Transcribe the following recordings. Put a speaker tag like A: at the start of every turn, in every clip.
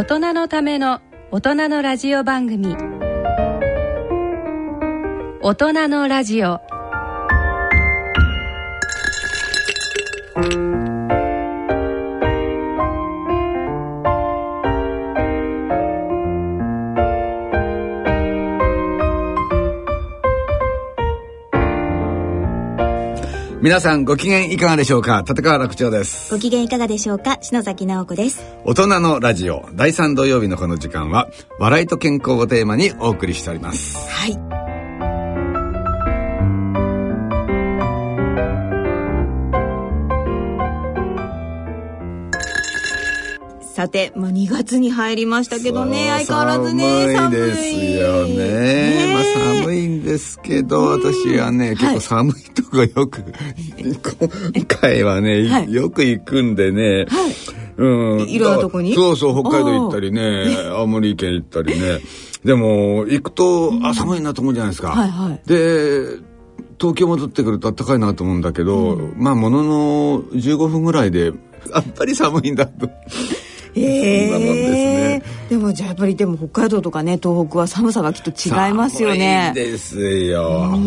A: 大人のための大人のラジオ番組。大人のラジオ。
B: 皆さんご機嫌いかがでしょうか？立川楽長です。
C: ご機嫌いかがでしょうか？篠崎直子です。
B: 大人のラジオ第3土曜日のこの時間は笑いと健康をテーマにお送りしております。
C: はいさて、まあ、2月に入りましたけどね相変わらずね
B: 寒いですよね、ね、まあ寒いんですけど、私はね、結構寒いとこよく、今回はね、はい、よく行くんでね、
C: はい、うん、いろんなとこに？
B: そうそう北海道行ったりね青森県行ったりね。でも行くと、あ寒いなと思うじゃないですか、
C: はいはい、
B: で東京戻ってくると暖かいなと思うんだけど、うん、まあものの15分ぐらいでやっぱり寒いんだと
C: えそんなもんですね。でもじゃあやっぱりでも北海道とかね東北は寒さがきっと違いますよね。
B: ですよ。こ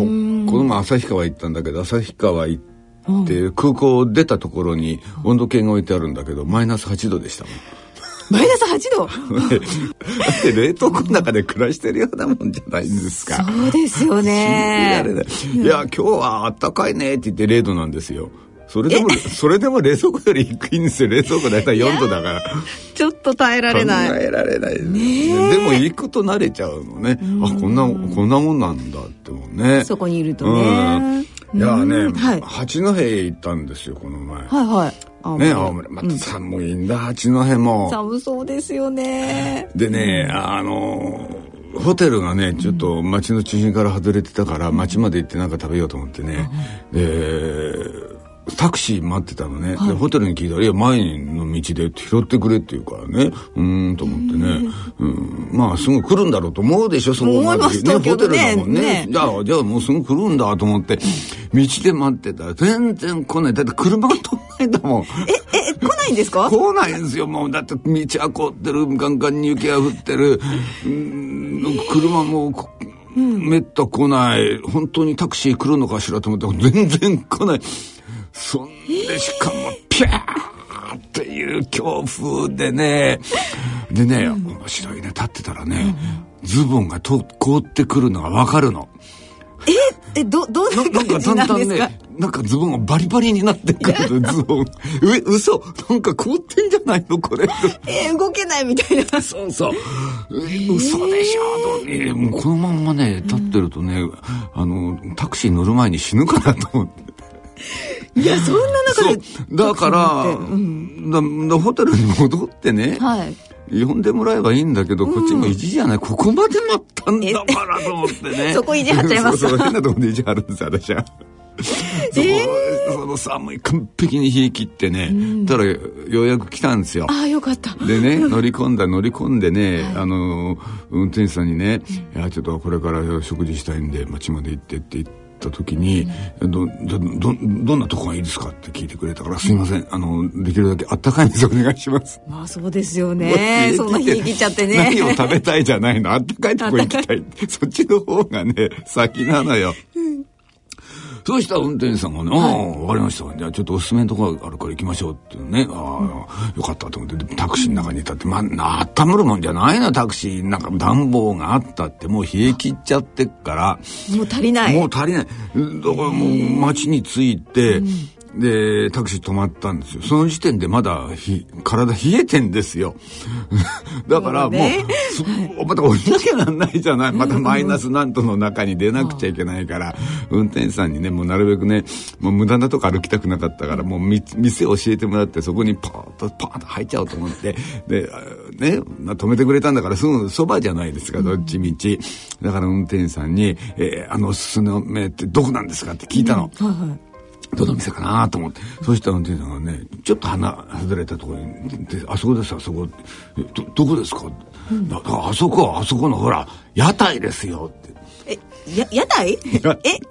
B: の前旭川行ったんだけど旭川行って空港出たところに温度計が置いてあるんだけどマイナス8度でしたもん。
C: マイナス8度？
B: だって冷凍庫の中で暮らしてるようなもんじゃないんですか。
C: そうですよね。
B: い。や今日はあったかいねって言って0度なんですよそれでも、それでも冷蔵庫より低いんですよ。冷蔵庫だいたい4度だから。
C: ちょっと耐えられない。
B: 耐えられない。ねでも行くと慣れちゃうのね。あ、こんな、こんなもんなんだってもね。
C: そこにいるとね。
B: いやね、八戸へ行ったんですよ、この前。
C: はいはい。
B: ね、青森。また寒いんだ、八戸も。
C: 寒そうですよね。
B: でね、あのホテルがねちょっと町の中心から外れてたから町まで行って何か食べようと思ってね、でタクシー待ってたのね、はい、でホテルに聞いたら「いや前の道で拾ってくれ」って言うからね。うんと思ってね、うん、まあすぐ来るんだろうと思うでしょそこまでね。ホテルだもんね、ね、じゃあじゃあもうすぐ来るんだと思って。道で待ってたら全然来ないだって車が通んないんだもん。
C: ええ来ないんですか？
B: 来ないんですよ。もうだって道は凍ってる。ガンガンに雪が降ってる。うん。車もめった来ない。本当にタクシー来るのかしらと思ったら全然来ないそんでしかもピャーっていう強風でね。でね、うん、面白いね。立ってたらね、うん、ズボンがと凍ってくるのが分かるの。
C: ええどどうな
B: んかだんだんねなんかズボンがバリバリになってくる ズボン。え嘘。なんか凍ってんじゃないの？これ。
C: えー、動けないみたいな。
B: そうそう、えー、嘘でしょ、えー、もうこのまんまね立ってるとね、うん、あのタクシー乗る前に死ぬかなと思って
C: いやそんな中で
B: だから、うん、だだホテルに戻ってね、
C: はい、
B: 呼んでもらえばいいんだけど、こっちも意地じゃない、ここまで待ったんだからと思ってね。
C: そこ意地張っちゃいます。
B: そうそう変なとこで意地張るんです私は。そ えー、その寒い完璧に冷え切ってね、うん、たらようやく来たんですよ。
C: ああよかった。
B: でね乗り込んだ乗り込んでね、はい、あの運転手さんにね「いやちょっとこれから食事したいんで町まで行って」って言ってった時に、うん、どどどんなとこがいいですかって聞いてくれたからすいませんあのできるだけあったかい水お願いします。
C: まあそうですよね。そんな冷え切っちゃってね。
B: 何を食べたいじゃないの。あったかいとこ行きたい。そっちの方がね先なのよ、うんそうしたら運転手さんがね、ああ、わかりました。じゃあちょっとおすすめのとこあるから行きましょうっていうね。ああ、よかったと思って、タクシーの中にいたって、まあ、温まるもんじゃないの、タクシー。なんか暖房があったって、もう冷え切っちゃってっから。
C: もう足りない。
B: もう足りない。だからもう街に着いて、で、タクシー止まったんですよ。その時点でまだひ体冷えてんですよ。だからもう、ね、また降りなきゃなんないじゃない。またマイナス何度の中に出なくちゃいけないから、運転手さんにね、もうなるべくね、もう無駄なとこ歩きたくなかったから、もう店教えてもらって、そこにパーッとパーッと入っちゃおうと思って、で、ね、止めてくれたんだからすぐそばじゃないですか、どっちみち。だから運転手さんに、えー、あのおすすめってどこなんですかって聞いたの。
C: うんはいはい
B: どの店かなと思って。そしたら運転手さんがね、ちょっと鼻外れたところに、であそこです、あそこ。ど、どこですか、うん、だからあそこはあそこのほら、屋台ですよ。って。
C: え、や、屋台？え、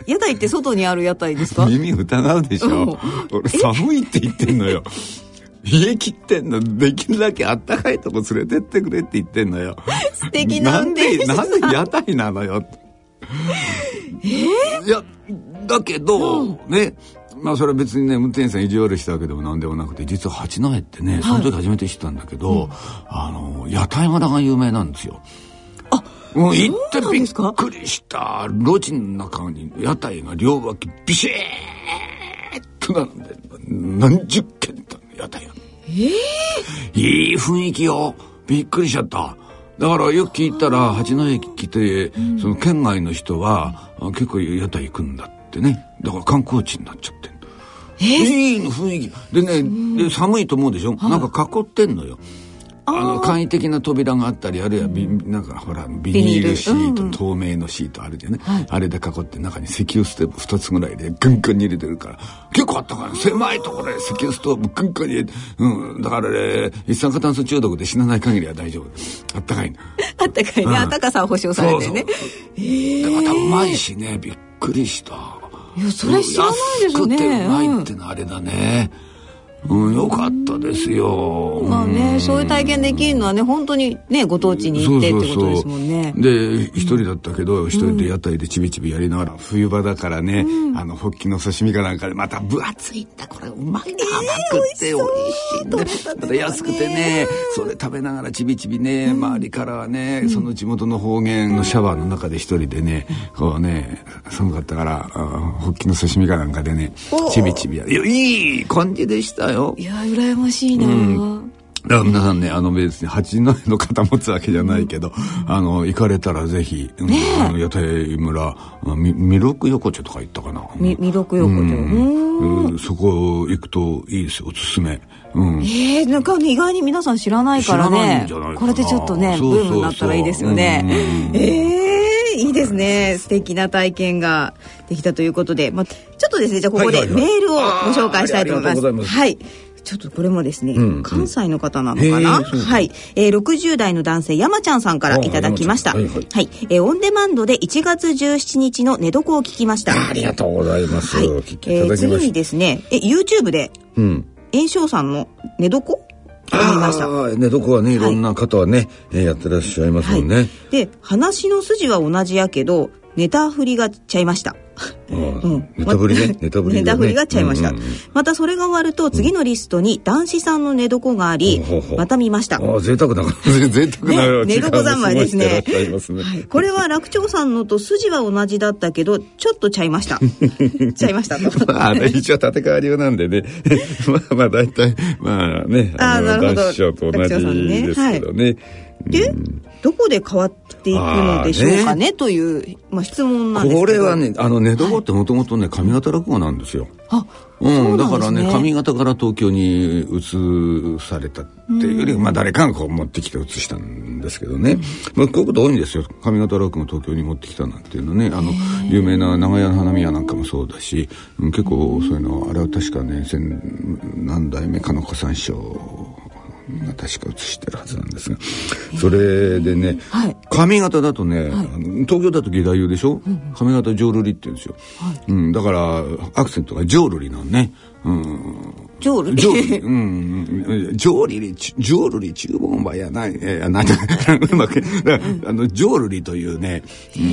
C: 屋台って外にある屋台ですか？
B: 耳疑うでしょ。俺寒いって言ってんのよ。冷え切ってんの。できるだけあったかいとこ連れてってくれって言ってんのよ。
C: 素敵なん
B: なんでなんで屋台なのよえ？ー、いやだけど、ねまあそれは別にね運転手さん意地悪したわけでも何でもなくて実は八戸ってねその時初めて知ったんだけど、はい、あの屋台村が有名なんですよ。
C: あ
B: もう行ってびっくりした。路地の中に屋台が両脇ビシーッと並んで何十軒と屋台が。
C: えー、
B: いい雰囲気よ。びっくりしちゃった。だからよく聞いたら八戸駅来て、その県外の人は、結構屋台行くんだってね。だから観光地になっちゃって。
C: えー、
B: いいの雰囲気。でね、で寒いと思うでしょ、はい、なんか囲ってんのよ。あの簡易的な扉があったりあるいはビ、なんかほらビニール。シート、うん、透明のシートあるじゃね、はい、あれで囲って中に石油ストーブ2つぐらいでガンガンに入れてるから。結構あったから狭いところで石油ストーブガンガンに入れて、うん、だからね一酸化炭素中毒で死なない限りは大丈夫。あったかい
C: あったかいね、あったかさを保証されてね。そうそう、
B: えー、でまたうまいしね。びっくりした
C: いやそれ知らないですね。安く
B: てうまいってのはあれだね、うんうん、よかったですよ。
C: まあね、うん、そういう体験できるのはね、本当にね、ご当地に行ってってことですもんね。
B: で、一人だったけど、一、人で屋台でちびちびやりながら、冬場だからね、うん、あの、ホッキの刺身かなんかで、また分厚いんだ、これ、うまいな、甘くて美味しいね。また安くてね、それ食べながらちびちびね、周りからはね、その地元の方言のシャワーの中で一人でね、こうね、寒かったから、ホッキの刺身かなんかでね、ちびちびやる。いい感じでしたよ。
C: いや羨ましいな、うん
B: だから皆さんね、あの別に八戸の方持つわけじゃないけど、うん、あの、行かれたらぜひ、
C: ね、
B: あの、屋台村、み、弥勒横丁とか行ったかな。
C: み、弥勒横丁。
B: うん。そこ行くといいですよ、おすすめ。うん。
C: ええー、なんか意外に皆さん知らないからね。これでちょっとね、ブームになったらいいですよね。ええー、いいですね。素敵な体験ができたということで、まあ、ちょっとですね、じゃあここでメールをご紹介したいと思います。はい、はい、ちょっとこれもですね、うんうん、関西の方なのかな？はい。えー、60代の男性、山ちゃんさんからいただきました。はい、はい、はい。えー、オンデマンドで1月17日の寝床を聞きました。
B: ありがとうございます。はい。
C: えー、次にですね、え、YouTube で、うん。炎症さんの寝床？
B: あました。寝床はね、いろんな方はね、はい、やってらっしゃいますもんね。はい、
C: で、話の筋は同じやけど、ネタ振りがちゃいました。
B: うん、ネタ振りね。ネタ振り、
C: ね、ネタ振りがちゃいました、うんうんうん。またそれが終わると次のリストに男子さんの寝床があり、うん、また見ました。
B: ああ、贅沢だ。贅沢な、
C: ね、寝床三昧ですね。ね はい、これは楽長さんのと筋は同じだったけど、ちょっとちゃいました。ちゃいましたと。
B: まあ、一応立川流なんでね。まあまあ大体、まあね、あ
C: あなるほど。
B: 男子と同じですけどね。
C: で、うんどこで変わっていくのでしょうかね、ね、という、まあ、質問なんです
B: これはねあの寝床ってもともとね上方落語なんですよ。
C: あ
B: うん、だからね上方から東京に移されたっていうより、まあ誰かがこう持ってきて移したんですけどね、まあ、こういうこと多いんですよ。上方落語東京に持ってきたなんていうのね。あの有名な長屋の花見屋なんかもそうだし、うん、結構そういうのあれは確かね何代目かの子さん師匠が確か映してるはずなんですが。それでね、はい、髪型だとね、はい、東京だと義太夫でしょ、うん、髪型浄瑠璃って言うんですよ、はい、うん、だからアクセントが浄瑠璃なんね、うん、
C: ジョールリ
B: うん、ジョールリ、ジョールリ中本場やない、えー、なんて、うまく、あの、ジョールリというね、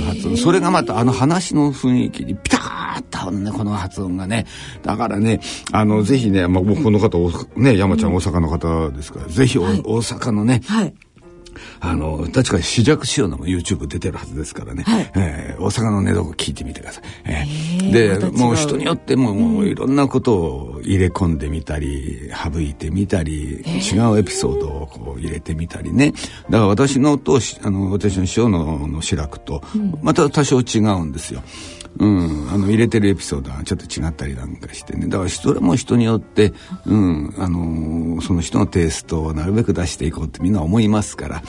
B: 発音。それがまたあの話の雰囲気にピターッと合うね、この発音がね。だからね、あの、ぜひね、まあ、僕この方、ね、山ちゃん大阪の方ですから、ぜひ、はい、大阪のね、
C: はい
B: あの、確かに試着しようのも YouTube 出てるはずですからね。はい、えー、大阪の寝床聞いてみてください。えー、で、もう人によっても、もういろんなことを入れ込んでみたり、省いてみたり、違うエピソードをこう入れてみたりね。だから私のと、あの、私の師匠のの志らくと、また多少違うんですよ。うん、あの入れてるエピソードはちょっと違ったりなんかしてね。だからそれも人によって、うん、あのその人のテイストをなるべく出していこうってみんな思いますから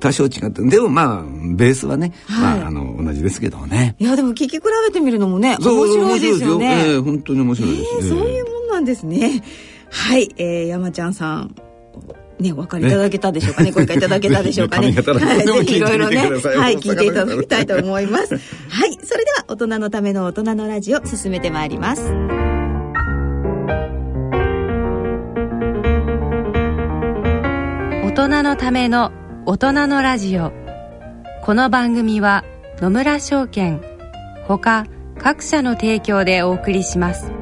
B: 多少違ってでもまあベースはね、はい、まああの同じですけどね。
C: いやでも聞き比べてみるのもね面白いですよね。
B: えー、本当に面白いです、
C: えー、そういうもんなんですね。はい、えー、山ちゃんさんね、お分かりいただけたでしょうかね。ご理解いただけたでしょうかね。はい、ぜひいろいろね、はい、聞いていただきたいと思います。はい、それでは大人のための大人のラジオ進めてまいります。
A: 大人のための大人のラジオこの番組は野村証券ほか各社の提供でお送りします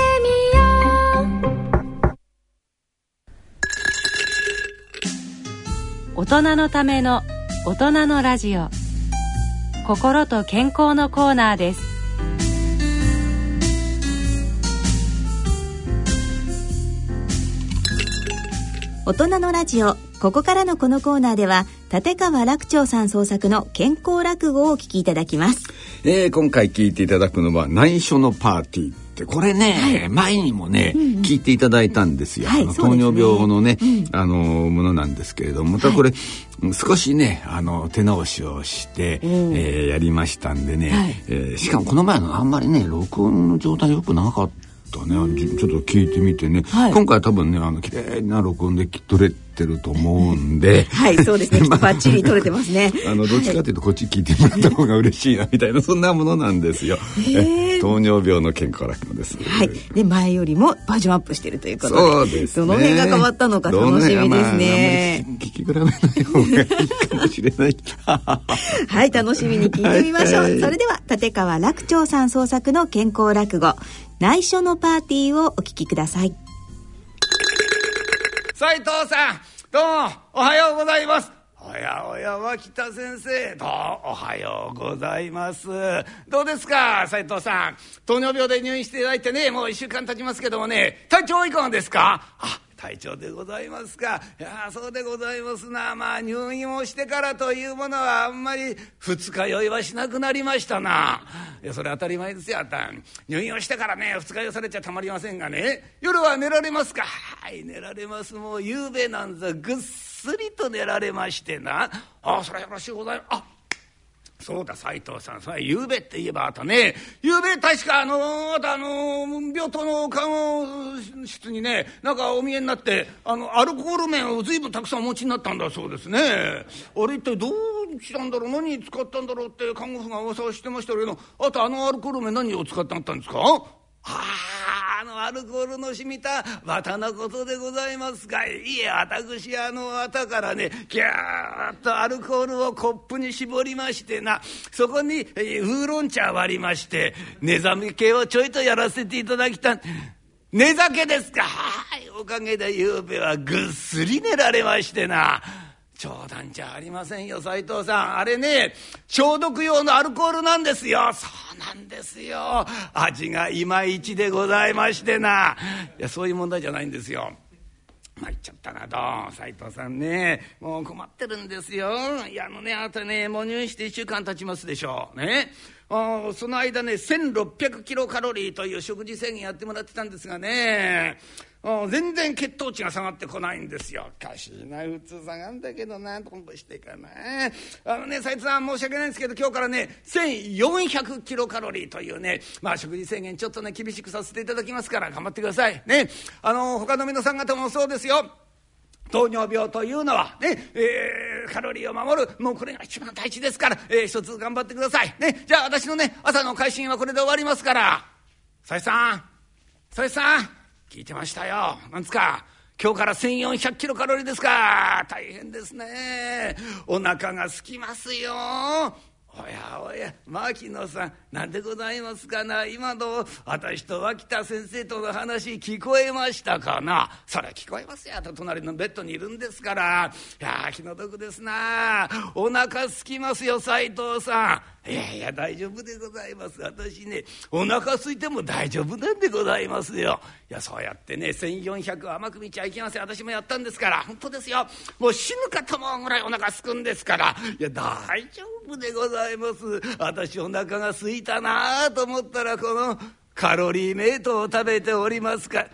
A: 大人のための大人のラジオ。心と健康のコーナーです。
C: 大人のラジオ。ここからのこのコーナーでは立川楽長さん創作の健康落語をお聞きいただきます。
B: えー、今回聞いていただくのは内緒のパーティー。ってこれね、はい、前にもね、うんうん、聞いていただいたんですよ、はい、糖尿病のね、ね。うん、あのものなんですけれども。またこれ、はい、少しねあの手直しをして、うん、えー、やりましたんでね、はい、えー、しかもこの前のあんまりね録音の状態良くなかったね。ちょっと聞いてみてね、今回は多分ねあの綺麗な録音で取れてると思うんで。
C: はいそうですね。まあ、バッチリ取れてますね。
B: あのどっちかというとこっち聞いてもらった方が嬉しいなみたいなそんなものなんですよ、えー、糖尿病の健康落語です。
C: はい。で前よりもバージョンアップしてるということで。そうです、ね、どの辺が変わったのか楽しみですね、
B: まあ、聞き比べない方がいいかもしれない
C: はい楽しみに聞いてみましょう、は いはい、それでは立川楽長さん創作の健康落語内緒のパーティーをお聞きください。
D: 斉藤さんどうもおはようございます。おやおや脇田先生。どうおはようございます。どうですか斉藤さん。糖尿病で入院していただいてねもう1週間経ちますけどもね体調いかがですか？あ体調でございますか。いやそうでございますな。まあ入院をしてからというものはあんまり二日酔いはしなくなりましたな。いやそれ当たり前ですよあた。入院をしてからね二日酔いされちゃたまりませんがね。夜は寝られますか。はい寝られます。もう夕べなんざぐっすりと寝られましてな。ああそれはよろしゅうございます。あそうだ斎藤さん。それゆうべって言えばあとねゆうべ確かあのあとの病棟の看護室にねなんかお見えになってあのアルコール麺を随分たくさんお持ちになったんだそうですね。あれ一体どうしたんだろう？何に使ったんだろうって看護婦が噂をしてましたけどあとあのアルコール麺何を使ってあったんですか？あのアルコールの染みた綿のことでございますかい。いえ私あの綿からねギューッとアルコールをコップに絞りましてな。そこに、ウーロン茶割りまして寝覚め系をちょいとやらせていただきた寝酒ですか。はいおかげでゆうべはぐっすり寝られましてな。冗談じゃありませんよ斎藤さん。あれね消毒用のアルコールなんですよ。そうなんですよ。味がいまいちでございましてな。いやそういう問題じゃないんですよ。参っちゃったなと斎藤さんね。もう困ってるんですよ。いやあのねあなたねもう入院して1週間経ちますでしょう。ね。その間ね1600キロカロリーという食事制限やってもらってたんですがね。全然血糖値が下がってこないんですよ。おかしいな、普通下がんだけどな、どんどんしてかな。あのね、斉藤さん申し訳ないんですけど、今日からね、1400キロカロリーというね、まあ食事制限ちょっとね、厳しくさせていただきますから、頑張ってください。ね、あの、他の皆さん方もそうですよ。糖尿病というのはね、えー、カロリーを守るもうこれが一番大事ですから、えー、一つ頑張ってください。ね、じゃあ私のね朝の会心はこれで終わりますから。斉藤さん斉藤さん聞いてましたよ。なんですか今日から1400キロカロリーですか。大変ですね。お腹が空きますよ。おやおや牧野さん何でございますかな。今の私と脇田先生との話聞こえましたかな。それ聞こえますよ。と隣のベッドにいるんですから。いや気の毒ですな。お腹すきますよ斎藤さん。いやいや大丈夫でございます。私ねお腹空いても大丈夫なんでございますよ。いやそうやってね1400甘く見ちゃいけません。私もやったんですから。本当ですよ。もう死ぬかと思うぐらいお腹すくんですから。いや大丈夫でございます。私お腹が空いたなあと思ったらこのカロリーメイトを食べておりますか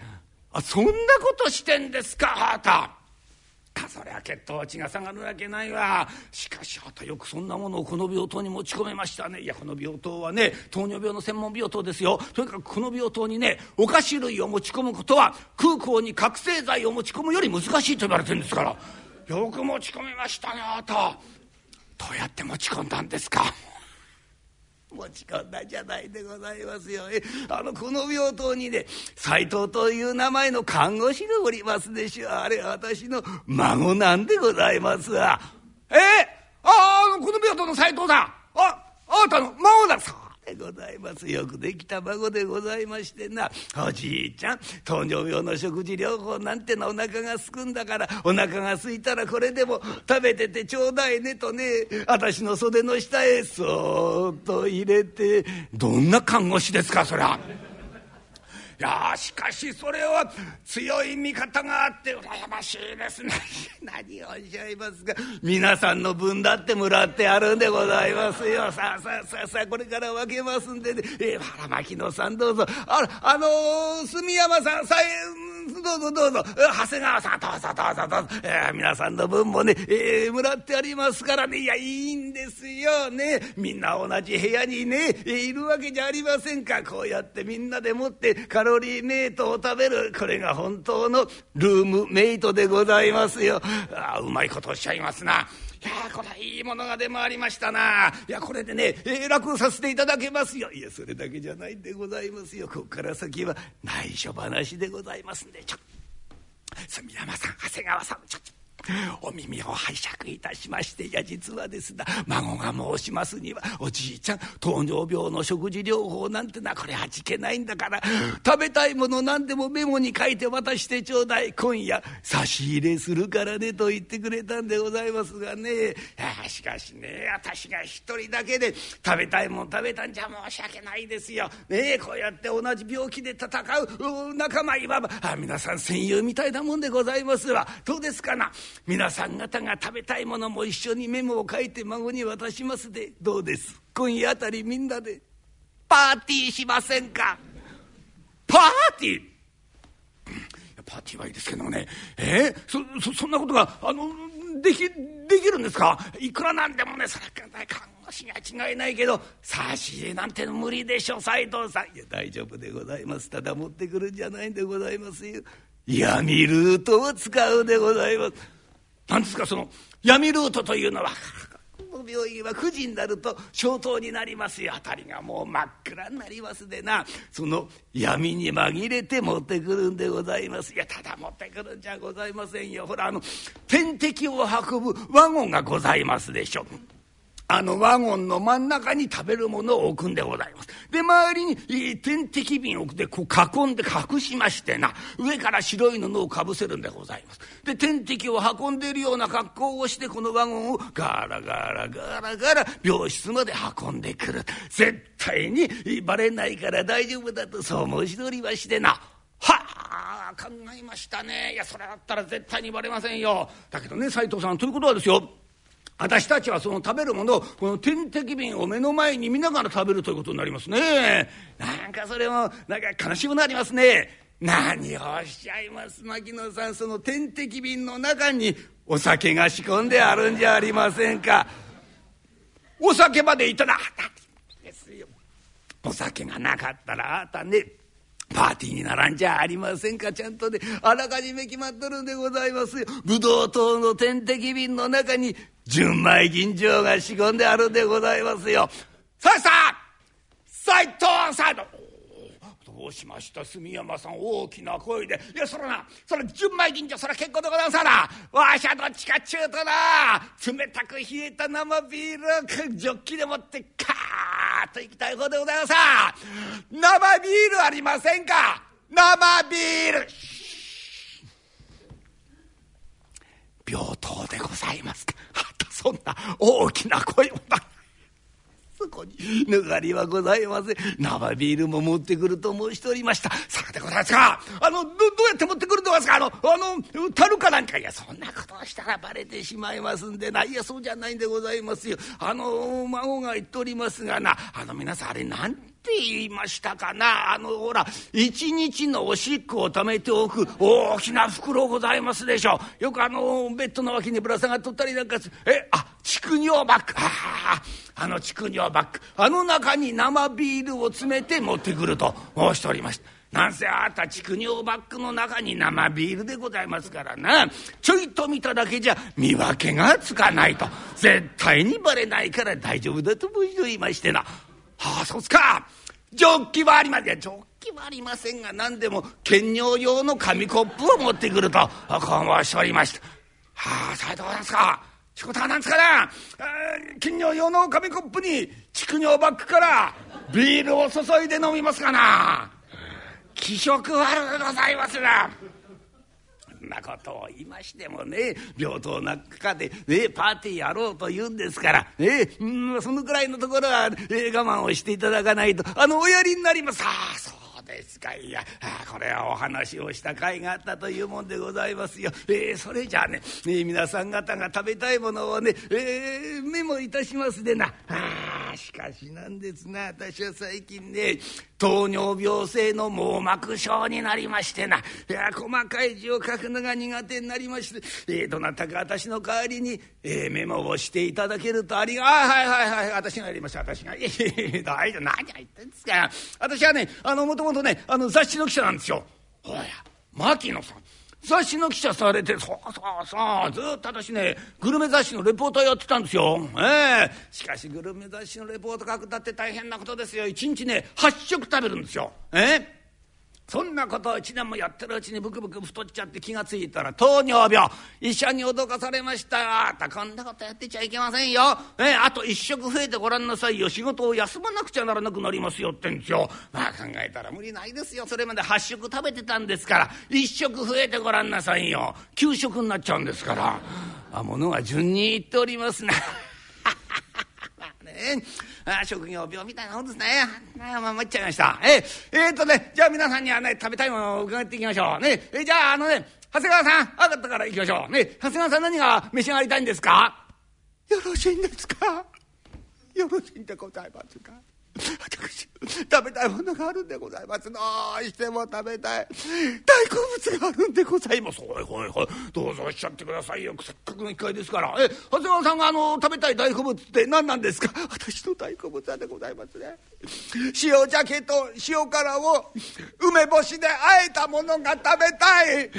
D: あそんなことしてんですかあなた。そりゃ血糖値が下がるわけないわ。しかしあたよくそんなものをこの病棟に持ち込めましたね。いやこの病棟はね糖尿病の専門病棟ですよ。とにかくこの病棟にねお菓子類を持ち込むことは空港に覚醒剤を持ち込むより難しいと言われてるんですから。よく持ち込みましたねあた。どうやって持ち込んだんですか？持ち込んだじゃないでございますよ。あのこの病棟にね斎藤という名前の看護師がおりますでしょあれ私の孫なんでございますわ。えー、ああこの病棟の斎藤さんああなたの孫だそうでございます。よくできた孫でございましてな。おじいちゃん糖尿病の食事療法なんてのお腹がすくんだからお腹がすいたらこれでも食べててちょうだいねとね。私の袖の下へそっと入れて。どんな看護師ですかそりゃ。いやしかしそれは強い味方があって羨ましいですね。何をおっしゃいますか。皆さんの分だってもらってあるんでございますよ。さあさあさあさあこれから分けますんでね。えー、原牧野さんどうぞ。ああのー、住山さんさえどうぞどうぞ。長谷川さんどうぞどうぞどうぞ、えー、皆さんの分もね、えー、もらってありますからね。いやいいんですよね。みんな同じ部屋にねいるわけじゃありませんか。こうやってみんなでもってカロリーメイトを食べる。これが本当のルームメイトでございますよ。あうまいことおっしゃいますな。ああこれはいいものが出回りましたな。いやこれでね、えー、楽させていただけますよ。いやそれだけじゃないんでございますよ。こっから先は内緒話でございますんでちょっ。住山さん長谷川さんちょっ。とお耳を拝借いたしましていや実はですな孫が申しますにはおじいちゃん糖尿病の食事療法なんてなこれ味気ないんだから食べたいもの何でもメモに書いて渡してちょうだい今夜差し入れするからねと言ってくれたんでございますがねしかしね私が一人だけで食べたいもん食べたんじゃ申し訳ないですよ。ねえこうやって同じ病気で戦う仲間いわば皆さん戦友みたいなもんでございますわ。どうですかな？皆さん方が食べたいものも一緒にメモを書いて孫に渡しますでどうです？今夜あたりみんなで。パーティーしませんか？パーティー？パーティーはいいですけどもね。え？ー、そそそんなことがあのできできるんですか？いくらなんでもねそれ看護師には違いないけど差し入れなんて無理でしょ斎藤さん。いや大丈夫でございます。ただ持ってくるんじゃないんでございますよ。闇ルートを使うでございます。何ですかその闇ルートというのは この病院は9時になると消灯になりますよ。辺りがもう真っ暗になりますでな。その闇に紛れて持ってくるんでございます。いやただ持ってくるんじゃございませんよ。ほらあの点滴を運ぶワゴンがございますでしょ。あのワゴンの真ん中に食べるものを置くんでございます。で、周りに点滴瓶を置くで、こう囲んで隠しましてな、上から白い布をかぶせるんでございます。で、点滴を運んでいるような格好をして、このワゴンをガラガラガラガラ病室まで運んでくる。絶対にバレないから大丈夫だとそう申し通りましてな。はあ考えましたねいやそれだったら絶対にバレませんよだけどね斎藤さんということはですよ私たちはその食べるものをこの点滴瓶を目の前に見ながら食べるということになりますね。なんかそれもなんか悲しくなりますね。何をおっしゃいます？牧野さんその点滴瓶の中にお酒が仕込んであるんじゃありませんか。お酒までいたらですよ。お酒がなかったらあなたねパーティーにならんじゃありませんかちゃんとねあらかじめ決まっとるんでございますよ。ブドウ糖の点滴瓶の中に純米吟醸が仕込んであるでございますよ。さあさあ斎藤さん。どうしました住山さん。大きな声で「いやそらなそら純米吟醸そら結構でございますなわしゃどっちかっちゅうとな冷たく冷えた生ビールジョッキでもってカーッといきたい方でございます。生ビールありませんか？生ビール。病棟でございますか？そんな大きな声もなそこにぬがりはございません。生ビールも持ってくると申しておりました。さあでございますか。あのどどうやって持ってくるんですか？あのあの樽かなんかいや。そんなことをしたらバレてしまいますんでな。いやそうじゃないんでございますよ。あの孫が言っておりますがな。あの皆さんあれなんて言いましたかな？あのほら一日のおしっこをためておく大きな袋ございますでしょ。よくあのベッドの脇にぶら下がっとったりなんかすえあ畜尿バッグああの畜尿バッグあの中に生ビールを詰めて持ってくると申しておりました。なんせあなた畜尿バッグの中に生ビールでございますからな。ちょいと見ただけじゃ見分けがつかないと。絶対にバレないから大丈夫だと申しておりましてな。はあそうっすか。ジョッキはありません。ジョッキはありませんが何でも兼尿用の紙コップを持ってくるとこう申しておりました。はあさあどうですか。仕事は何ですかな？金尿用の紙コップに畜尿バッグからビールを注いで飲みますかな？気色悪でございますな。んなことを言いましてもね病棟の中で、ね、パーティーやろうと言うんですから、ね、うんそのくらいのところは、え我慢をしていただかないとあのおやりになります。ああそうですかいや。これはお話をした甲斐があったというもんでございますよ。えー、それじゃあね、えー、皆さん方が食べたいものをね、えー、メモいたしますでな。あしかしなんですな。私は最近ね糖尿病性の網膜症になりましてな。いや細かい字を書くのが苦手になりまして、えー、どなたか私の代わりに、えー、メモをしていただけるとありがはいはいはい私がやりました私が。いやいや大丈夫。何言ってんですか。私はねもともとねあの雑誌の記者なんですよ。ほや牧野さん雑誌の記者されてそうそうそうずっと私ねグルメ雑誌のレポーターやってたんですよ。ええしかしグルメ雑誌のレポート書くだって大変なことですよ一日ね8食食べるんですよ。ええそんなことを1年もやってるうちにブクブク太っちゃって気が付いたら糖尿病。医者に脅かされました。よあたこんなことやってちゃいけませんよ、えあと1食増えてごらんなさいよ。仕事を休まなくちゃならなくなりますよってんですよ。まあ考えたら無理ないですよ。それまで8食食べてたんですから1食増えてごらんなさいよ。9食になっちゃうんですから。あものが順にいっておりますな。あ職業病みたいなもんですね。あまあ、参っちゃいました。ええー、っとね、じゃあ皆さんにはね、食べたいものを伺っていきましょう。ね、えじゃあ、あのね、長谷川さん、分かったから行きましょう。ね、長谷川さん何が召し上がりたいんですか？よろしいんですか？よろしいんでございますか私食べたいものがあるんでございます。どうしても食べたい。大好物があるんでございます。はいはいはい。どうぞおっしゃってくださいよ。せっかくの機会ですから。え長谷川さんがあの食べたい大好物って何なんですか？私の大好物はでございますね。塩鮭と塩辛を梅干しであえたものが食べたい。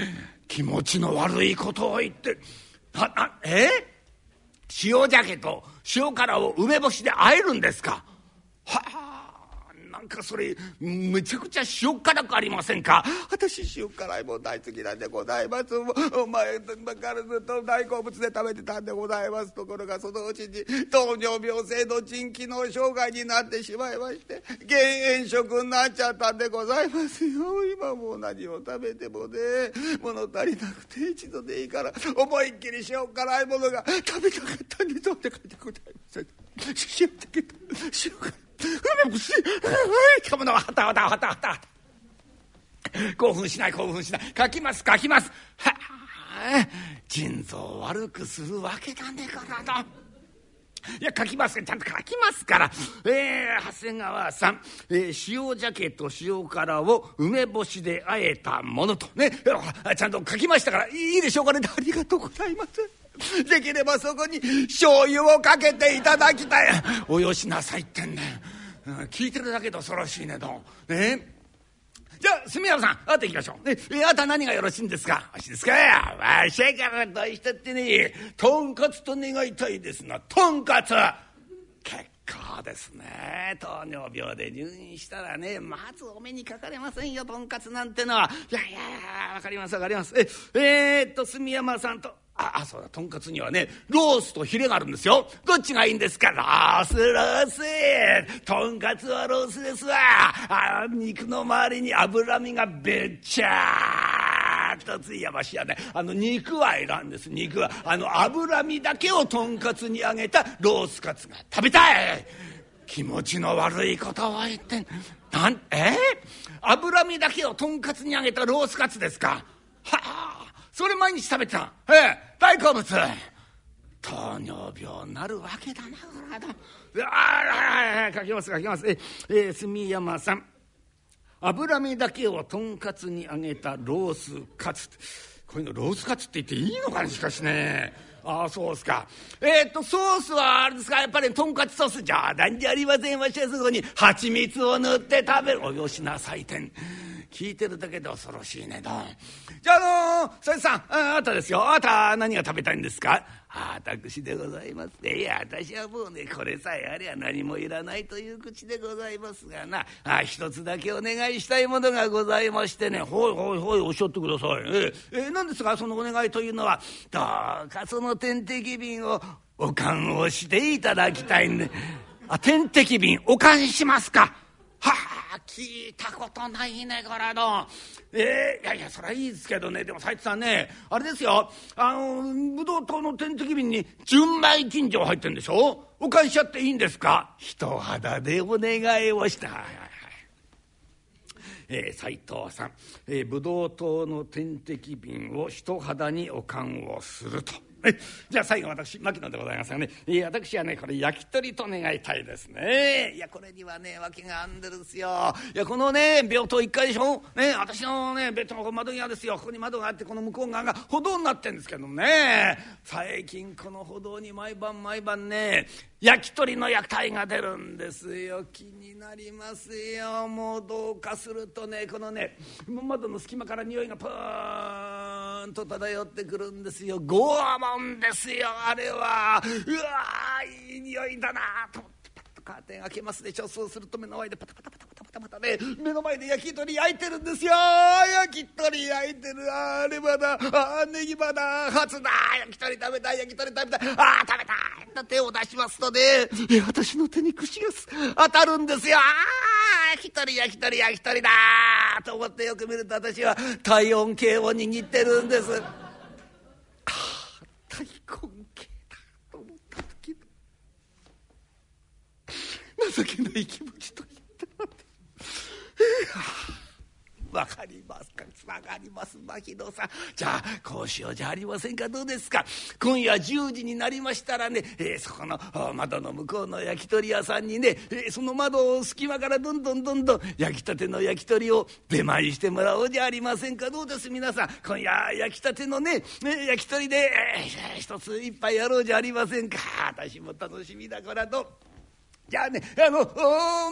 D: 気持ちの悪いことを言って。ななえ？塩鮭と塩辛を梅干しであえるんですか？はあなんかそれめちゃくちゃ塩辛くありませんか？私塩辛いもん大好きなんでございます。お前からずっと大好物で食べてたんでございますところがそのうちに糖尿病性の腎機能障害になってしまいまして減塩食になっちゃったんでございますよ今もう何を食べてもね物足りなくて一度でいいから思いっきり塩辛いものが食べたかったんでどうって書いてございます塩だけ塩辛いかむのははたはたはたはた興奮しない興奮しない書きます書きますはあ腎臓を悪くするわけだねからと。いや書きますちゃんと書きますからえー、長谷川さん、えー、塩鮭と塩辛を梅干しであえたものとねちゃんと書きましたからいいでしょうかねありがとうございますできればそこに醤油をかけていただきたい。およしなさいってんね、うん、聞いてるだけで恐ろしいねとね。じゃあ、住山さん、あと行きましょう。ね、え、あと何がよろしいんですか？わしですか？わしからどうしたってね、とんかつと願いたいですな、とんかつ。結構ですね。糖尿病で入院したらねまずお目にかかれませんよとんかつなんてのは。いやいやいや分かります分かります。ええー、っと住山さんとああそうだとんかつにはねロースとヒレがあるんですよ。どっちがいいんですか？ロースロース。とんかつはロースですわ。あ肉の周りに脂身がべっちゃーっとついやましやね。あの肉はいらんです。肉はあの脂身だけをとんかつに揚げたロースカツが食べたい。気持ちの悪いことを言ってなんえー、脂身だけをとんかつに揚げたロースカツですか？はあそれ毎日食べてたええ。大好物。糖尿病になるわけだなこれだああ書きます書きます。ええ住山さん。脂身だけをとんかつに揚げたロースカツ。こういうのロースカツって言っていいのかねしかしね。ああそうですか。えー、っとソースはあれですか？やっぱりとんかつソースじゃなんじゃありません。わしはそこに蜂蜜を塗って食べる。およしな採点聞いてるだけで恐ろしいねどんじゃああのそいつさんああたですよ。あなた何が食べたいんですか？私でございますいや私はもうねこれさえありゃ何もいらないという口でございますがな。あ一つだけお願いしたいものがございましてね。ほいほいほいおっしゃってください。ええ何ですか？そのお願いというのは。どうかその点滴瓶をお勘をしていただきたいんで。あ点滴瓶お勘しますか？聞いたことないねこれの。えー、いやいやそれはいいですけどねでも斉藤さんねあれですよあのブドウ糖の点滴瓶に純米金条入ってんでしょ？お返しちゃっていいんですか？人肌でお願いをした。えー、斉藤さん、えー、ブドウ糖の点滴瓶を人肌におかんをすると。じゃあ最後私牧野でございますがね。私はねこれ焼き鳥と願いたいですね。いやこれにはね訳があんでるんですよ。いやこのね病棟1階でしょ？ね私のねベッドの窓際ですよ。ここに窓があってこの向こう側が歩道になってるんですけどもね。最近この歩道に毎晩毎晩ね焼き鳥の屋台が出るんですよ。気になりますよ。もうどうかするとねこのね窓の隙間から匂いがプーンと漂ってくるんですよ。ゴアモンですよあれは。うわいい匂いだなと思って。カーテン開けますでしょ。そうすると目の前でパタパタパタパタパタパタね。目の前で焼き鳥焼いてるんですよ。焼き鳥焼いてる。あれまだ。あネギまだ。初だ。焼き鳥食べたい焼き鳥食べたい。あ食べたい。と手を出しますとね。私の手に串が当たるんですよ。あ焼き鳥焼き鳥焼き鳥だと思ってよく見ると私は体温計を握ってるんです。大根系だと思った時の情けない気持ちと言って。なんてわかります。かわかります。牧野さん。じゃあこうしよう。じゃありませんか？どうですか？今夜10時になりましたらね、えー、そこの窓の向こうの焼き鳥屋さんにね、えー、その窓を隙間からどんどんどんどん焼きたての焼き鳥を出前してもらおうじゃありませんか？どうです？皆さん。今夜焼きたてのね、ね、焼き鳥で、えー、一つ一杯やろうじゃありませんか？私も楽しみだからと。じゃあね、あの、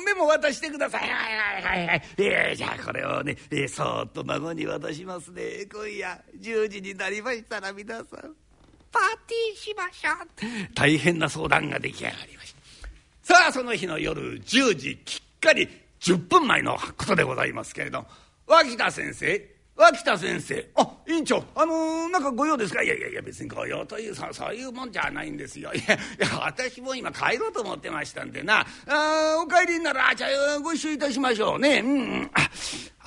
D: メモ渡してください。はいはいはいはい。えー、じゃあこれをね、えー、そーっと孫に渡しますね。今夜10時になりましたら皆さん、パーティーしましょう。大変な相談が出来上がりました。さあ、その日の夜10時きっかり10分前のことでございますけれど、脇田先生、脇田先生。あ院長。あのー、なんか御用ですか？いやいやいや別に御用というそそういうもんじゃないんですよ。いやいや私も今帰ろうと思ってましたんでな。あお帰りにならじゃあご一緒いたしましょうね。うん、うん、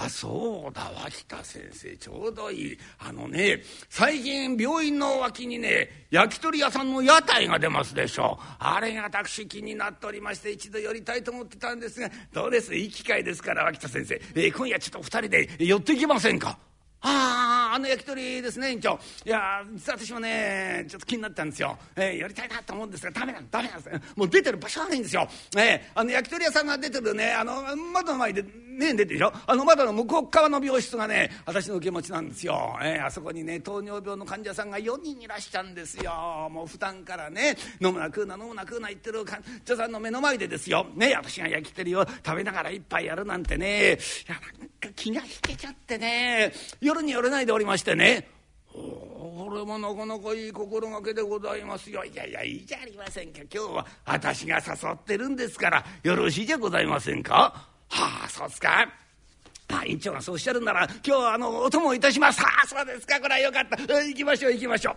D: あそうだ脇田先生ちょうどいい。あのね最近病院の脇にね焼き鳥屋さんの屋台が出ますでしょ。うあれが私気になっておりまして一度寄りたいと思ってたんですがどうです？いい機会ですから脇田先生、えー、今夜ちょっと二人で寄っていきませんか？あああの焼き鳥ですね院長。いや実は私もねちょっと気になったんですよ、えー、やりたいなと思うんですがダメなんダメなんです。もう出てる場所がないんですよ、えー、あの焼き鳥屋さんが出てるねあの窓の前でね出てるでしょあの窓の向こう側の病室がね私の受け持ちなんですよ、えー、あそこにね糖尿病の患者さんが4人いらっしゃるんですよ。もう普段からね飲むな食うな飲むな食うな言ってる患者さんの目の前でですよ。ね私が焼き鳥を食べながら一杯やるなんてね。いやなんか気が引けちゃってね。夜に寄れないでおりましてね「おこれもなかなかいい心がけでございますよ。いやいやいいじゃありませんか。今日は私が誘ってるんですからよろしいじゃございませんか。はあそうっすか。あ院長がそうおっしゃるなら今日はあのお供いたします。ああそうですか。これはよかった。行きましょう行きましょう。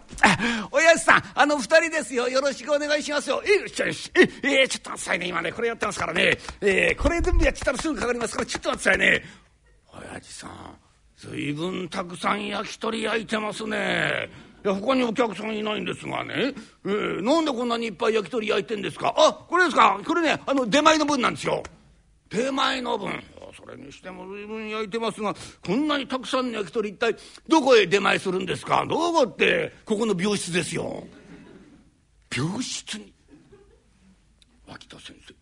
D: おやすさんあの二人ですよ。よろしくお願いしますよ。えよしよし。ええちょっと待ってさいね。今ねこれやってますからね。えー、これ全部やっちゃったらすぐかかります。からちょっと待ってさいね。親父さん随分たくさん焼き鳥焼いてますね。いや他にお客さんいないんですがね、えー、なんでこんなにいっぱい焼き鳥焼いてんですか？あこれですか？これねあの出前の分なんですよ。出前の分。それにしても随分焼いてますがこんなにたくさんの焼き鳥一体どこへ出前するんですか？どこってここの病室ですよ。病室に？脇田先生。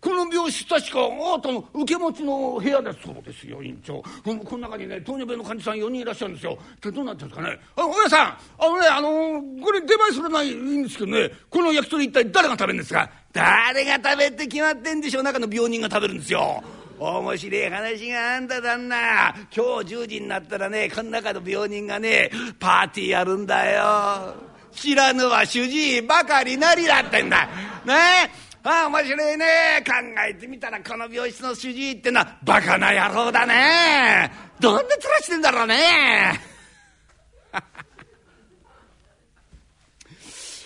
D: この病室確かあなたの受け持ちの部屋だそうですよ院長。この中にね糖尿病の患者さん4人いらっしゃるんですよ。でどうなってるんですかね？あおやさんあのねあのこれ出前するないいんですけどねこの焼き鳥一体誰が食べるんですか？誰が食べって決まってんでしょう中の病人が食べるんですよ。面白い話があんだ旦那。今日10時になったらねこの中の病人がねパーティーやるんだよ。知らぬは主治医ばかりなりだってんだ。ね。ああ面白いね。考えてみたらこの病室の主治医ってのはバカな野郎だね。どんで面してんだろうね。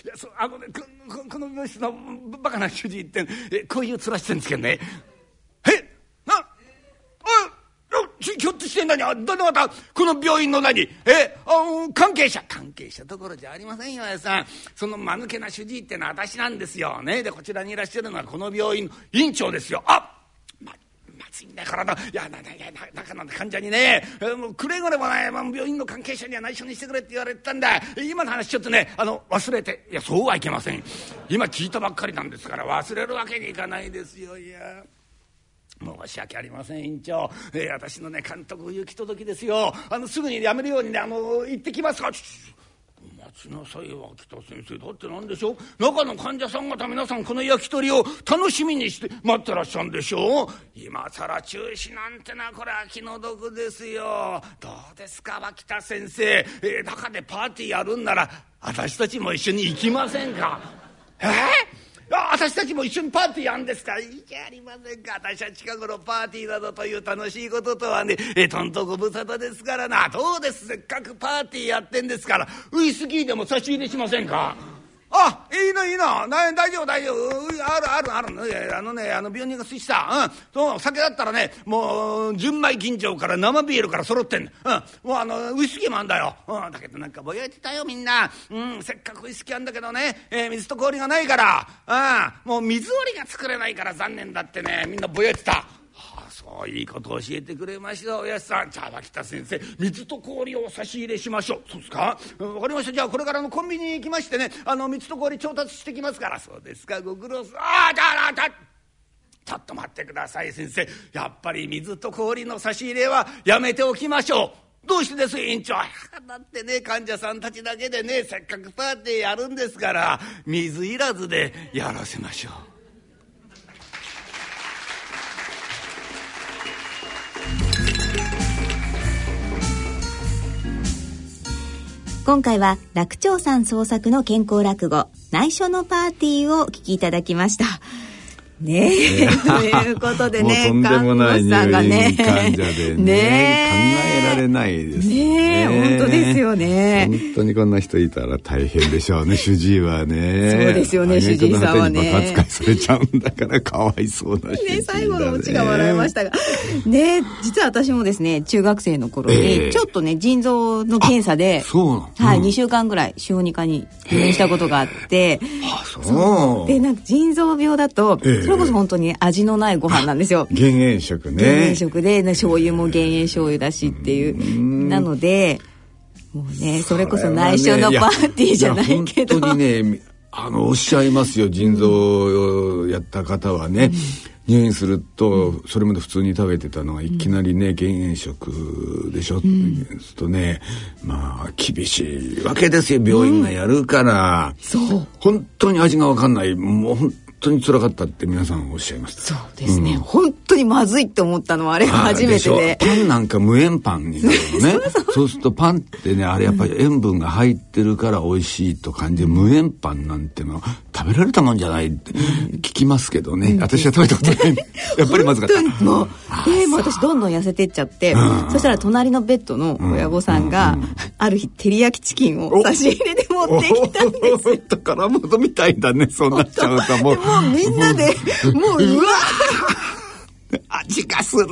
D: いやそうあのねここの病室のバカな主治医ってこういう面してるんですけどね。えひょっとして何？あだまたこの病院の何？えあ関係者。関係者どころじゃありませんよさん。その間抜けな主治医ってのは私なんですよ。ね。でこちらにいらっしゃるのはこの病院の院長ですよ。あっまずいんだからいやなな中の患者にねもうくれぐれもね、まあ、病院の関係者には内緒にしてくれって言われてたんだ。今の話ちょっとねあの忘れていやそうはいけません。今聞いたばっかりなんですから忘れるわけにいかないですよいや。申し訳ありません院長、えー、私のね監督行き届きですよ。あのすぐにやめるようにねあの行ってきます。かちなさい秋田先生。だって何でしょう？中の患者さん方皆さんこの焼き鳥を楽しみにして待ってらっしゃるんでしょう？今更中止なんてなこれは気の毒ですよ。どうですか脇田先生、えー、中でパーティーやるんなら私たちも一緒に行きませんか？えー？私たちも一緒にパーティーやんですか。らいいじゃありませんか。私は近頃パーティーなどという楽しいこととはね。えとんとご無沙汰ですからな。どうです？せっかくパーティーやってんですから。ウイスキーでも差し入れしませんか？あいいのいいの。大丈夫大丈夫。あるあるある。あのねあの病人が寿司さ、うん、そう酒だったらねもう純米吟醸から生ビールから揃ってんの、うん、もうあのウイスキーもあんだよ、うん、だけどなんかぼやいてたよみんな、うん、せっかくウイスキーあんだけどね、えー、水と氷がないから、うん、もう水割りが作れないから残念だってね。みんなぼやいてた。そういいこと教えてくれましたおやすさん。じゃあ脇田先生水と氷を差し入れしましょう。そうですか？分かりました。じゃあこれからのコンビニに行きましてね。あの水と氷調達してきますから。そうですか。ご苦労さん。ああじゃあじゃちょっと待ってください先生。やっぱり水と氷の差し入れはやめておきましょう。どうしてです院長。だってね患者さんたちだけでねせっかくパーティーやるんですから水いらずでやらせましょう。
C: 今回は楽長さん創作の健康落語内緒のパーティーをお聞きいただきました。ねえ。ということでね、
B: とんでもない入院患者でね、ね考えられないですね。
C: ね本当ですよね。
B: 本当にこんな人いたら大変でしょうね、主治医はね。
C: そうですよね、主治医さんはね。
B: 扱いされちゃうんだから、かわいそうな主治医、ね。
C: ね、最後のオチが笑いましたが。ね実は私もですね、中学生の頃に、えー、ちょっとね、腎臓の検査で、
B: そう
C: はい、2週間ぐらい小児科に入院したことがあって、
B: あ、そう。
C: で、なんか腎臓病だと、れこそ本当に味のないご飯なんですよ。
B: 減塩食ね。
C: 減塩食で、ね、醤油も減塩醤油だしっていう。なので、もうね、それこそ内緒のパーティーじゃないけど。
B: 本当にね、あの、おっしゃいますよ、腎臓をやった方はね。入院すると、それまで普通に食べてたのがいきなりね、減塩食でしょ、うん、とねまあ厳しいわけですよ病院がやるから、
C: うん、そう
B: 本当に味が分かんないもう本当につらかったって皆さんおっしゃいました。
C: そうですね、うん、本当ににまずいって思ったのはあれが初めてで。
B: パンなんか無塩パンになるのね。そうするとパンってねあれやっぱり塩分が入ってるから美味しいと感じで無塩パンなんてのは食べられたもんじゃないって聞きますけどね、私は食べたことない。やっぱりまずかった。
C: もうでも私どんどん痩せてっちゃって、そしたら隣のベッドの親御さんが、ある日照り焼きチキンを差し入れで持ってきたんですよ。
B: 宝物みたいだねそうなっちゃうと
C: もうもうみんなでもううわ
B: 味がする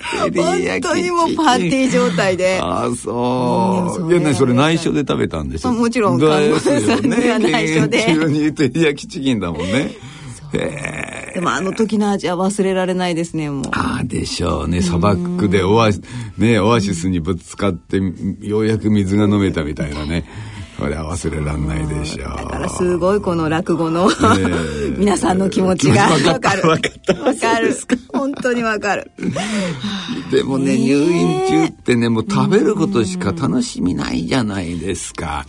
C: 本当にもうパーティー状態で。
B: ああ、そう。いやね、それ内緒で食べたんでしょ
C: もちろん、看護師さんには内緒で。
B: 急に照り焼きチキンだもんね。
C: でもあの時の味は忘れられないですね、もう。
B: ああ、でしょうね。砂漠でオアシ,、ね、オアシスにぶつかって、ようやく水が飲めたみたいなね。これは忘れらんないでしょう。
C: だからすごいこの落語の、皆さんの気持ちがわかる。わかる。本当にわかる。
B: でもね、入院中ってね、もう食べることしか楽しみないじゃないですか。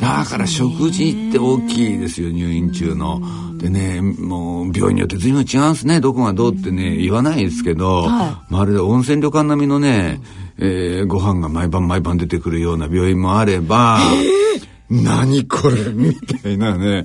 B: だから食事って大きいですよ、入院中の。でね、もう病院によって随分違うんですね。どこがどうってね、言わないですけど、まるで温泉旅館並みのね、えー、ご飯が毎晩毎晩出てくるような病院もあれば、何これみたいなね、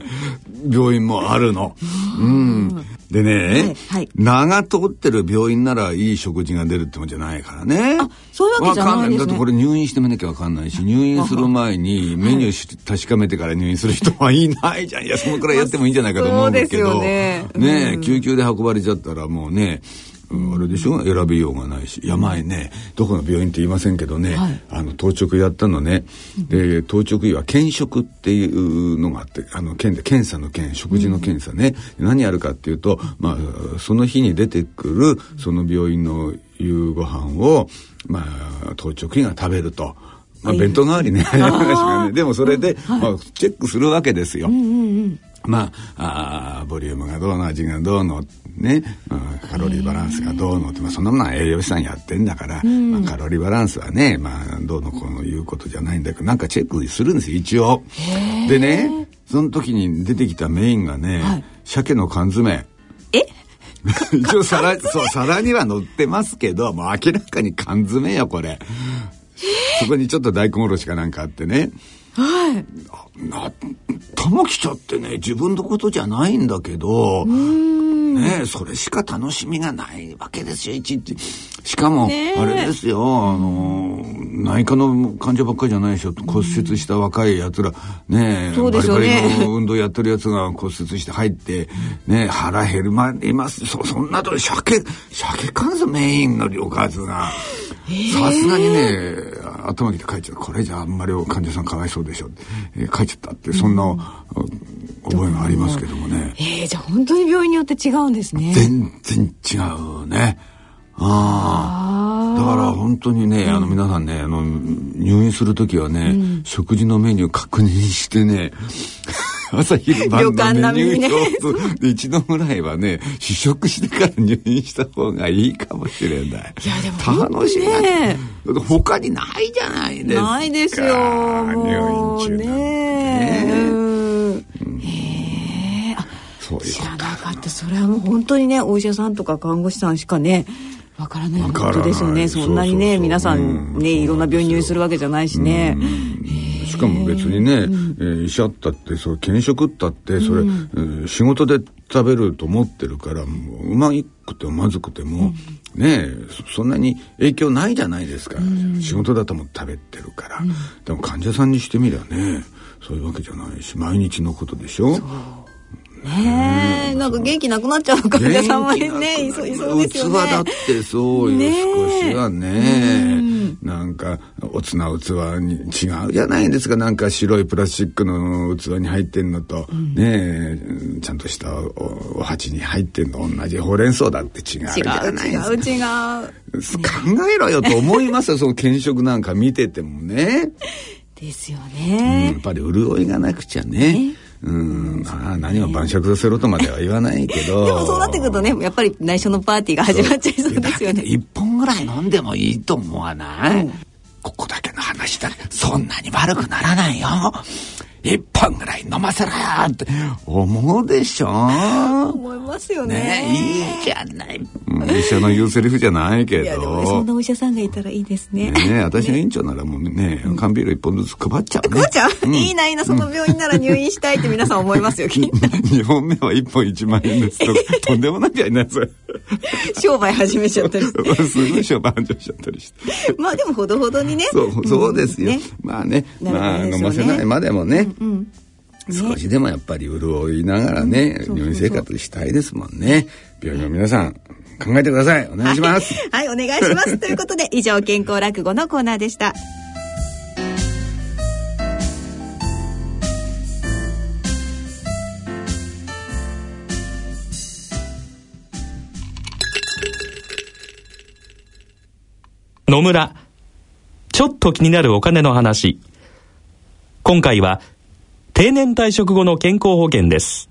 B: 病院もあるの。うん。でね、はいはい、名が通ってる病院ならいい食事が出るってもんじゃないからね。あ、
C: そういうわけじゃないですね。
B: だってこれ入院してみなきゃわかんないし、入院する前にメニュー確かめてから入院する人はいないじゃん。いや、そのくらいやってもいいんじゃないかと思うんだけど。ね、ね、救急で運ばれちゃったらもうね、あれでしょ？選びようがないし。いや前ねどこの病院って言いませんけどね、はい、あの当直やったのね、で当直医は検食っていうのがあってあの検検査の検食事の検査ね、うん、何やるかっていうと、まあ、その日に出てくるその病院の夕ご飯を、まあ、当直医が食べると。まあ、弁当代わりね、ね、でもそれで、まあ、チェックするわけですよ。うんうんうんまあ、あボリュームがどうの味がどうのね、カロリーバランスがどうのって、まあ、そんなものは栄養士さんやってんだから、うん、まあ、カロリーバランスはね、まあ、どうのこうのいうことじゃないんだけどなんかチェックするんですよ一応。でねその時に出てきたメインがね、はい、鮭の缶詰。
C: え？
B: 一応皿そう皿には載ってますけどもう明らかに缶詰よこれ。そこにちょっと大根おろしかなんかあってね。
C: はい。
B: な、玉木茶ってね、自分のことじゃないんだけど、ねそれしか楽しみがないわけですよ、一日。しかも、あれですよ、あの、内科の患者ばっかりじゃないでしょ。骨折した若い奴ら、ね
C: そうですよね。
B: バリバリの運動やってる奴が骨折して入って、ね腹減るまでいます。そ、そんなと、鮭、鮭缶詰メインの量数が。さすがにね、頭に書いちゃう。これじゃあんまり患者さんかわいそうでしょ。えー、書いちゃったって、そんな、覚えがありますけどもね。
C: えー、じゃあ本当に病院によって違うんですね。
B: 全然違うね。ああ。だから本当にね、あの皆さんね、あの、入院する時はね、うん、食事のメニュー確認してね、朝昼晩のメニュー表一度ぐらいはね試食してから入院した方がいいかもしれない。いや
C: でも楽し
B: みね。他にないじゃないですか。
C: ないですよ入院中ね。ねそういう知らなかった。それはもう本当にねお医者さんとか看護師さんしかねわからないことですよね。そんなにね皆さんねいろんな病院入院するわけじゃないしね
B: しかも別にね、うん、えー、医者ったってそう検食ったってそれ、うん、えー、仕事で食べると思ってるからもううまくてもまずくても、うん、ねそんなに影響ないじゃないですか、うん、仕事だとも食べてるから、でも患者さんにしてみりゃねそういうわけじゃないし毎日のことでしょ。
C: ねえ、なんか元気なくなっちゃう患者さんはね、いそういそうですよね。
B: 器だってそうよ、少しはね。なんか、おつな器に違うじゃないですか。なんか白いプラスチックの器に入ってんのと、ねちゃんとしたお鉢に入ってんの同じほうれん草だって違うじゃないですか。
C: 違う違う違う。
B: 考えろよと思いますよ、その検食なんか見ててもね。
C: ですよね。
B: やっぱり潤いがなくちゃね。うん。あ何を晩酌させろとまでは言わないけど。
C: でもそうなってくるとねやっぱり内緒のパーティーが始まっちゃいそうですよね。
B: 一本ぐらい飲んでもいいと思わない、うん、ここだけの話だ。そんなに悪くならないよ一本ぐらい飲ませろよって思うでしょ。
C: 思いますよね。
B: ねいいじゃない、医者の言うセリフじゃないけど、
C: ね、そんなお医者さんがいたらいいですね。
B: ね私が院長ならもうね缶ビール一本ずつ配っちゃう、
C: ね、配っちゃう、うん、いいないいなその病院なら入院したいって皆さん思いますよ きっと。
B: 2本目は1本1万円です。ととんでもないじゃないですか
C: 商売始めちゃったりして。
B: すごい商売始めちゃったりして。
C: まあでもほどほどにね。
B: そうそうですよ、ね、まあね。まあ飲ませないまでもね、うんうん少しでもやっぱり潤いながらね、うん、入院生活したいですもんね。病院の皆さん、考えてください。お願いします。
C: はい、はい、お願いします。ということで、以上、健康落語のコーナーでした。
E: 野村。ちょっと気になるお金の話。今回は、定年退職後の健康保険です。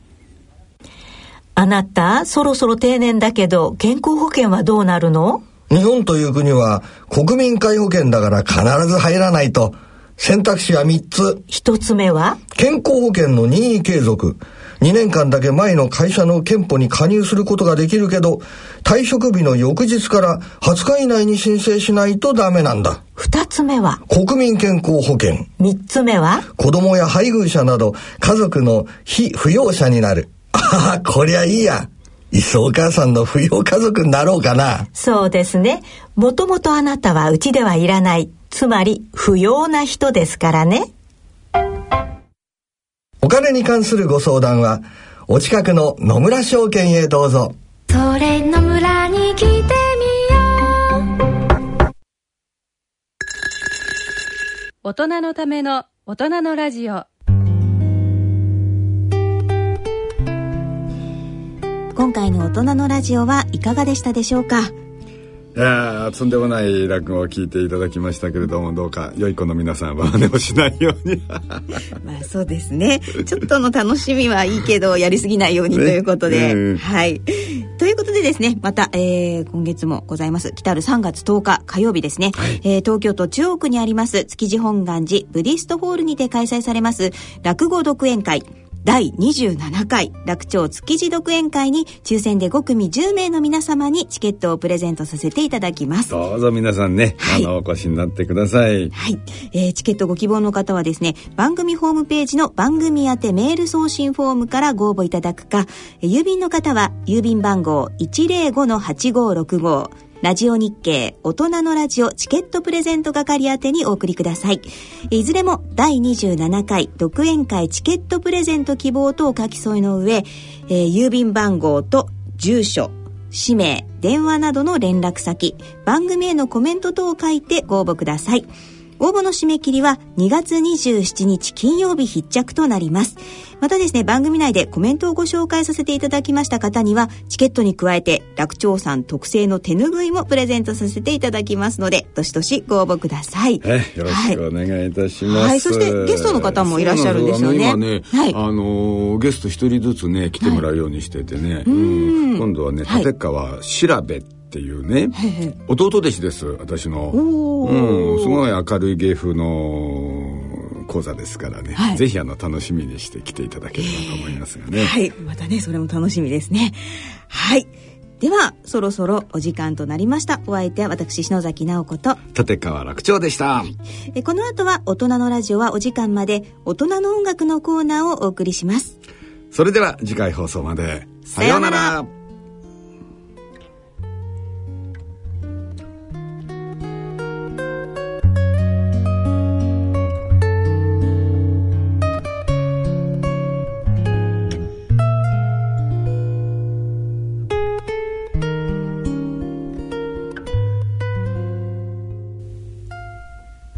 F: あなた、そろそろ定年だけど、健康保険はどうなるの？
G: 日本という国は国民皆保険だから必ず入らないと。選択肢は3つ。
F: 1つ目は？
G: 健康保険の任意継続。2年間だけ前の会社の憲法に加入することができるけど、退職日の翌日から20日以内に申請しないとダメなんだ。
F: 二つ目は？
G: 国民健康保険。
F: 三つ目は？
G: 子供や配偶者など家族の非扶養者になる。ああ、こりゃいいや。いっそお母さんの扶養家族になろうかな。
F: そうですね。もともとあなたはうちではいらない。つまり、不要な人ですからね。
G: お金に関するご相談は、お近くの野村証券へどうぞ。
H: それ野村に来てみよう。
A: 大人のための大人のラジオ。
C: 今回の大人のラジオはいかがでしたでしょうか？
B: いやとんでもない落語を聞いていただきましたけれどもどうか良い子の皆さんは真似をしないように。
C: まあそうですね。ちょっとの楽しみはいいけどやりすぎないようにということで、ね、はい。ということでですねまた、えー、今月もございます。来たる3月10日火曜日ですね、はい、えー、東京都中央区にあります築地本願寺ブディストホールにて開催されます落語独演会第27回楽町築地独演会に抽選で5組10名の皆様にチケットをプレゼントさせていただきます。
B: どうぞ皆さんね、はい、あの、お越しになってください。
C: はい。えー、チケットご希望の方はですね、番組ホームページの番組宛てメール送信フォームからご応募いただくか、郵便の方は郵便番号105-8565ラジオ日経大人のラジオチケットプレゼント係宛てにお送りください。いずれも第27回独演会チケットプレゼント希望とお書き添えの上、えー、郵便番号と住所、氏名、電話などの連絡先、番組へのコメント等を書いてご応募ください。応募の締め切りは2月27日金曜日必着となります。またですね、番組内でコメントをご紹介させていただきました方には、チケットに加えて、楽長さん特製の手ぬぐいもプレゼントさせていただきますので、どしどしご応募ください。
B: えよろしくお願いいたします。はい、はい、
C: そしてゲストの方もいらっしゃるんですよね。
B: 今ね、はい、あのゲスト一人ずつね、来てもらうようにしててね、はい、うん今度はね、立川調べっていうね、弟弟子です私の、うん、すごい明るい芸風の講座ですからね、はい、ぜひあの楽しみにして来ていただければと思いますがね、
C: はい。またねそれも楽しみですね。はい。ではそろそろお時間となりました。お相手は私篠崎直子と。
B: 立川楽長でした、
C: えこの後は大人のラジオはお時間まで大人の音楽のコーナーをお送りします。
B: それでは次回放送まで。さようなら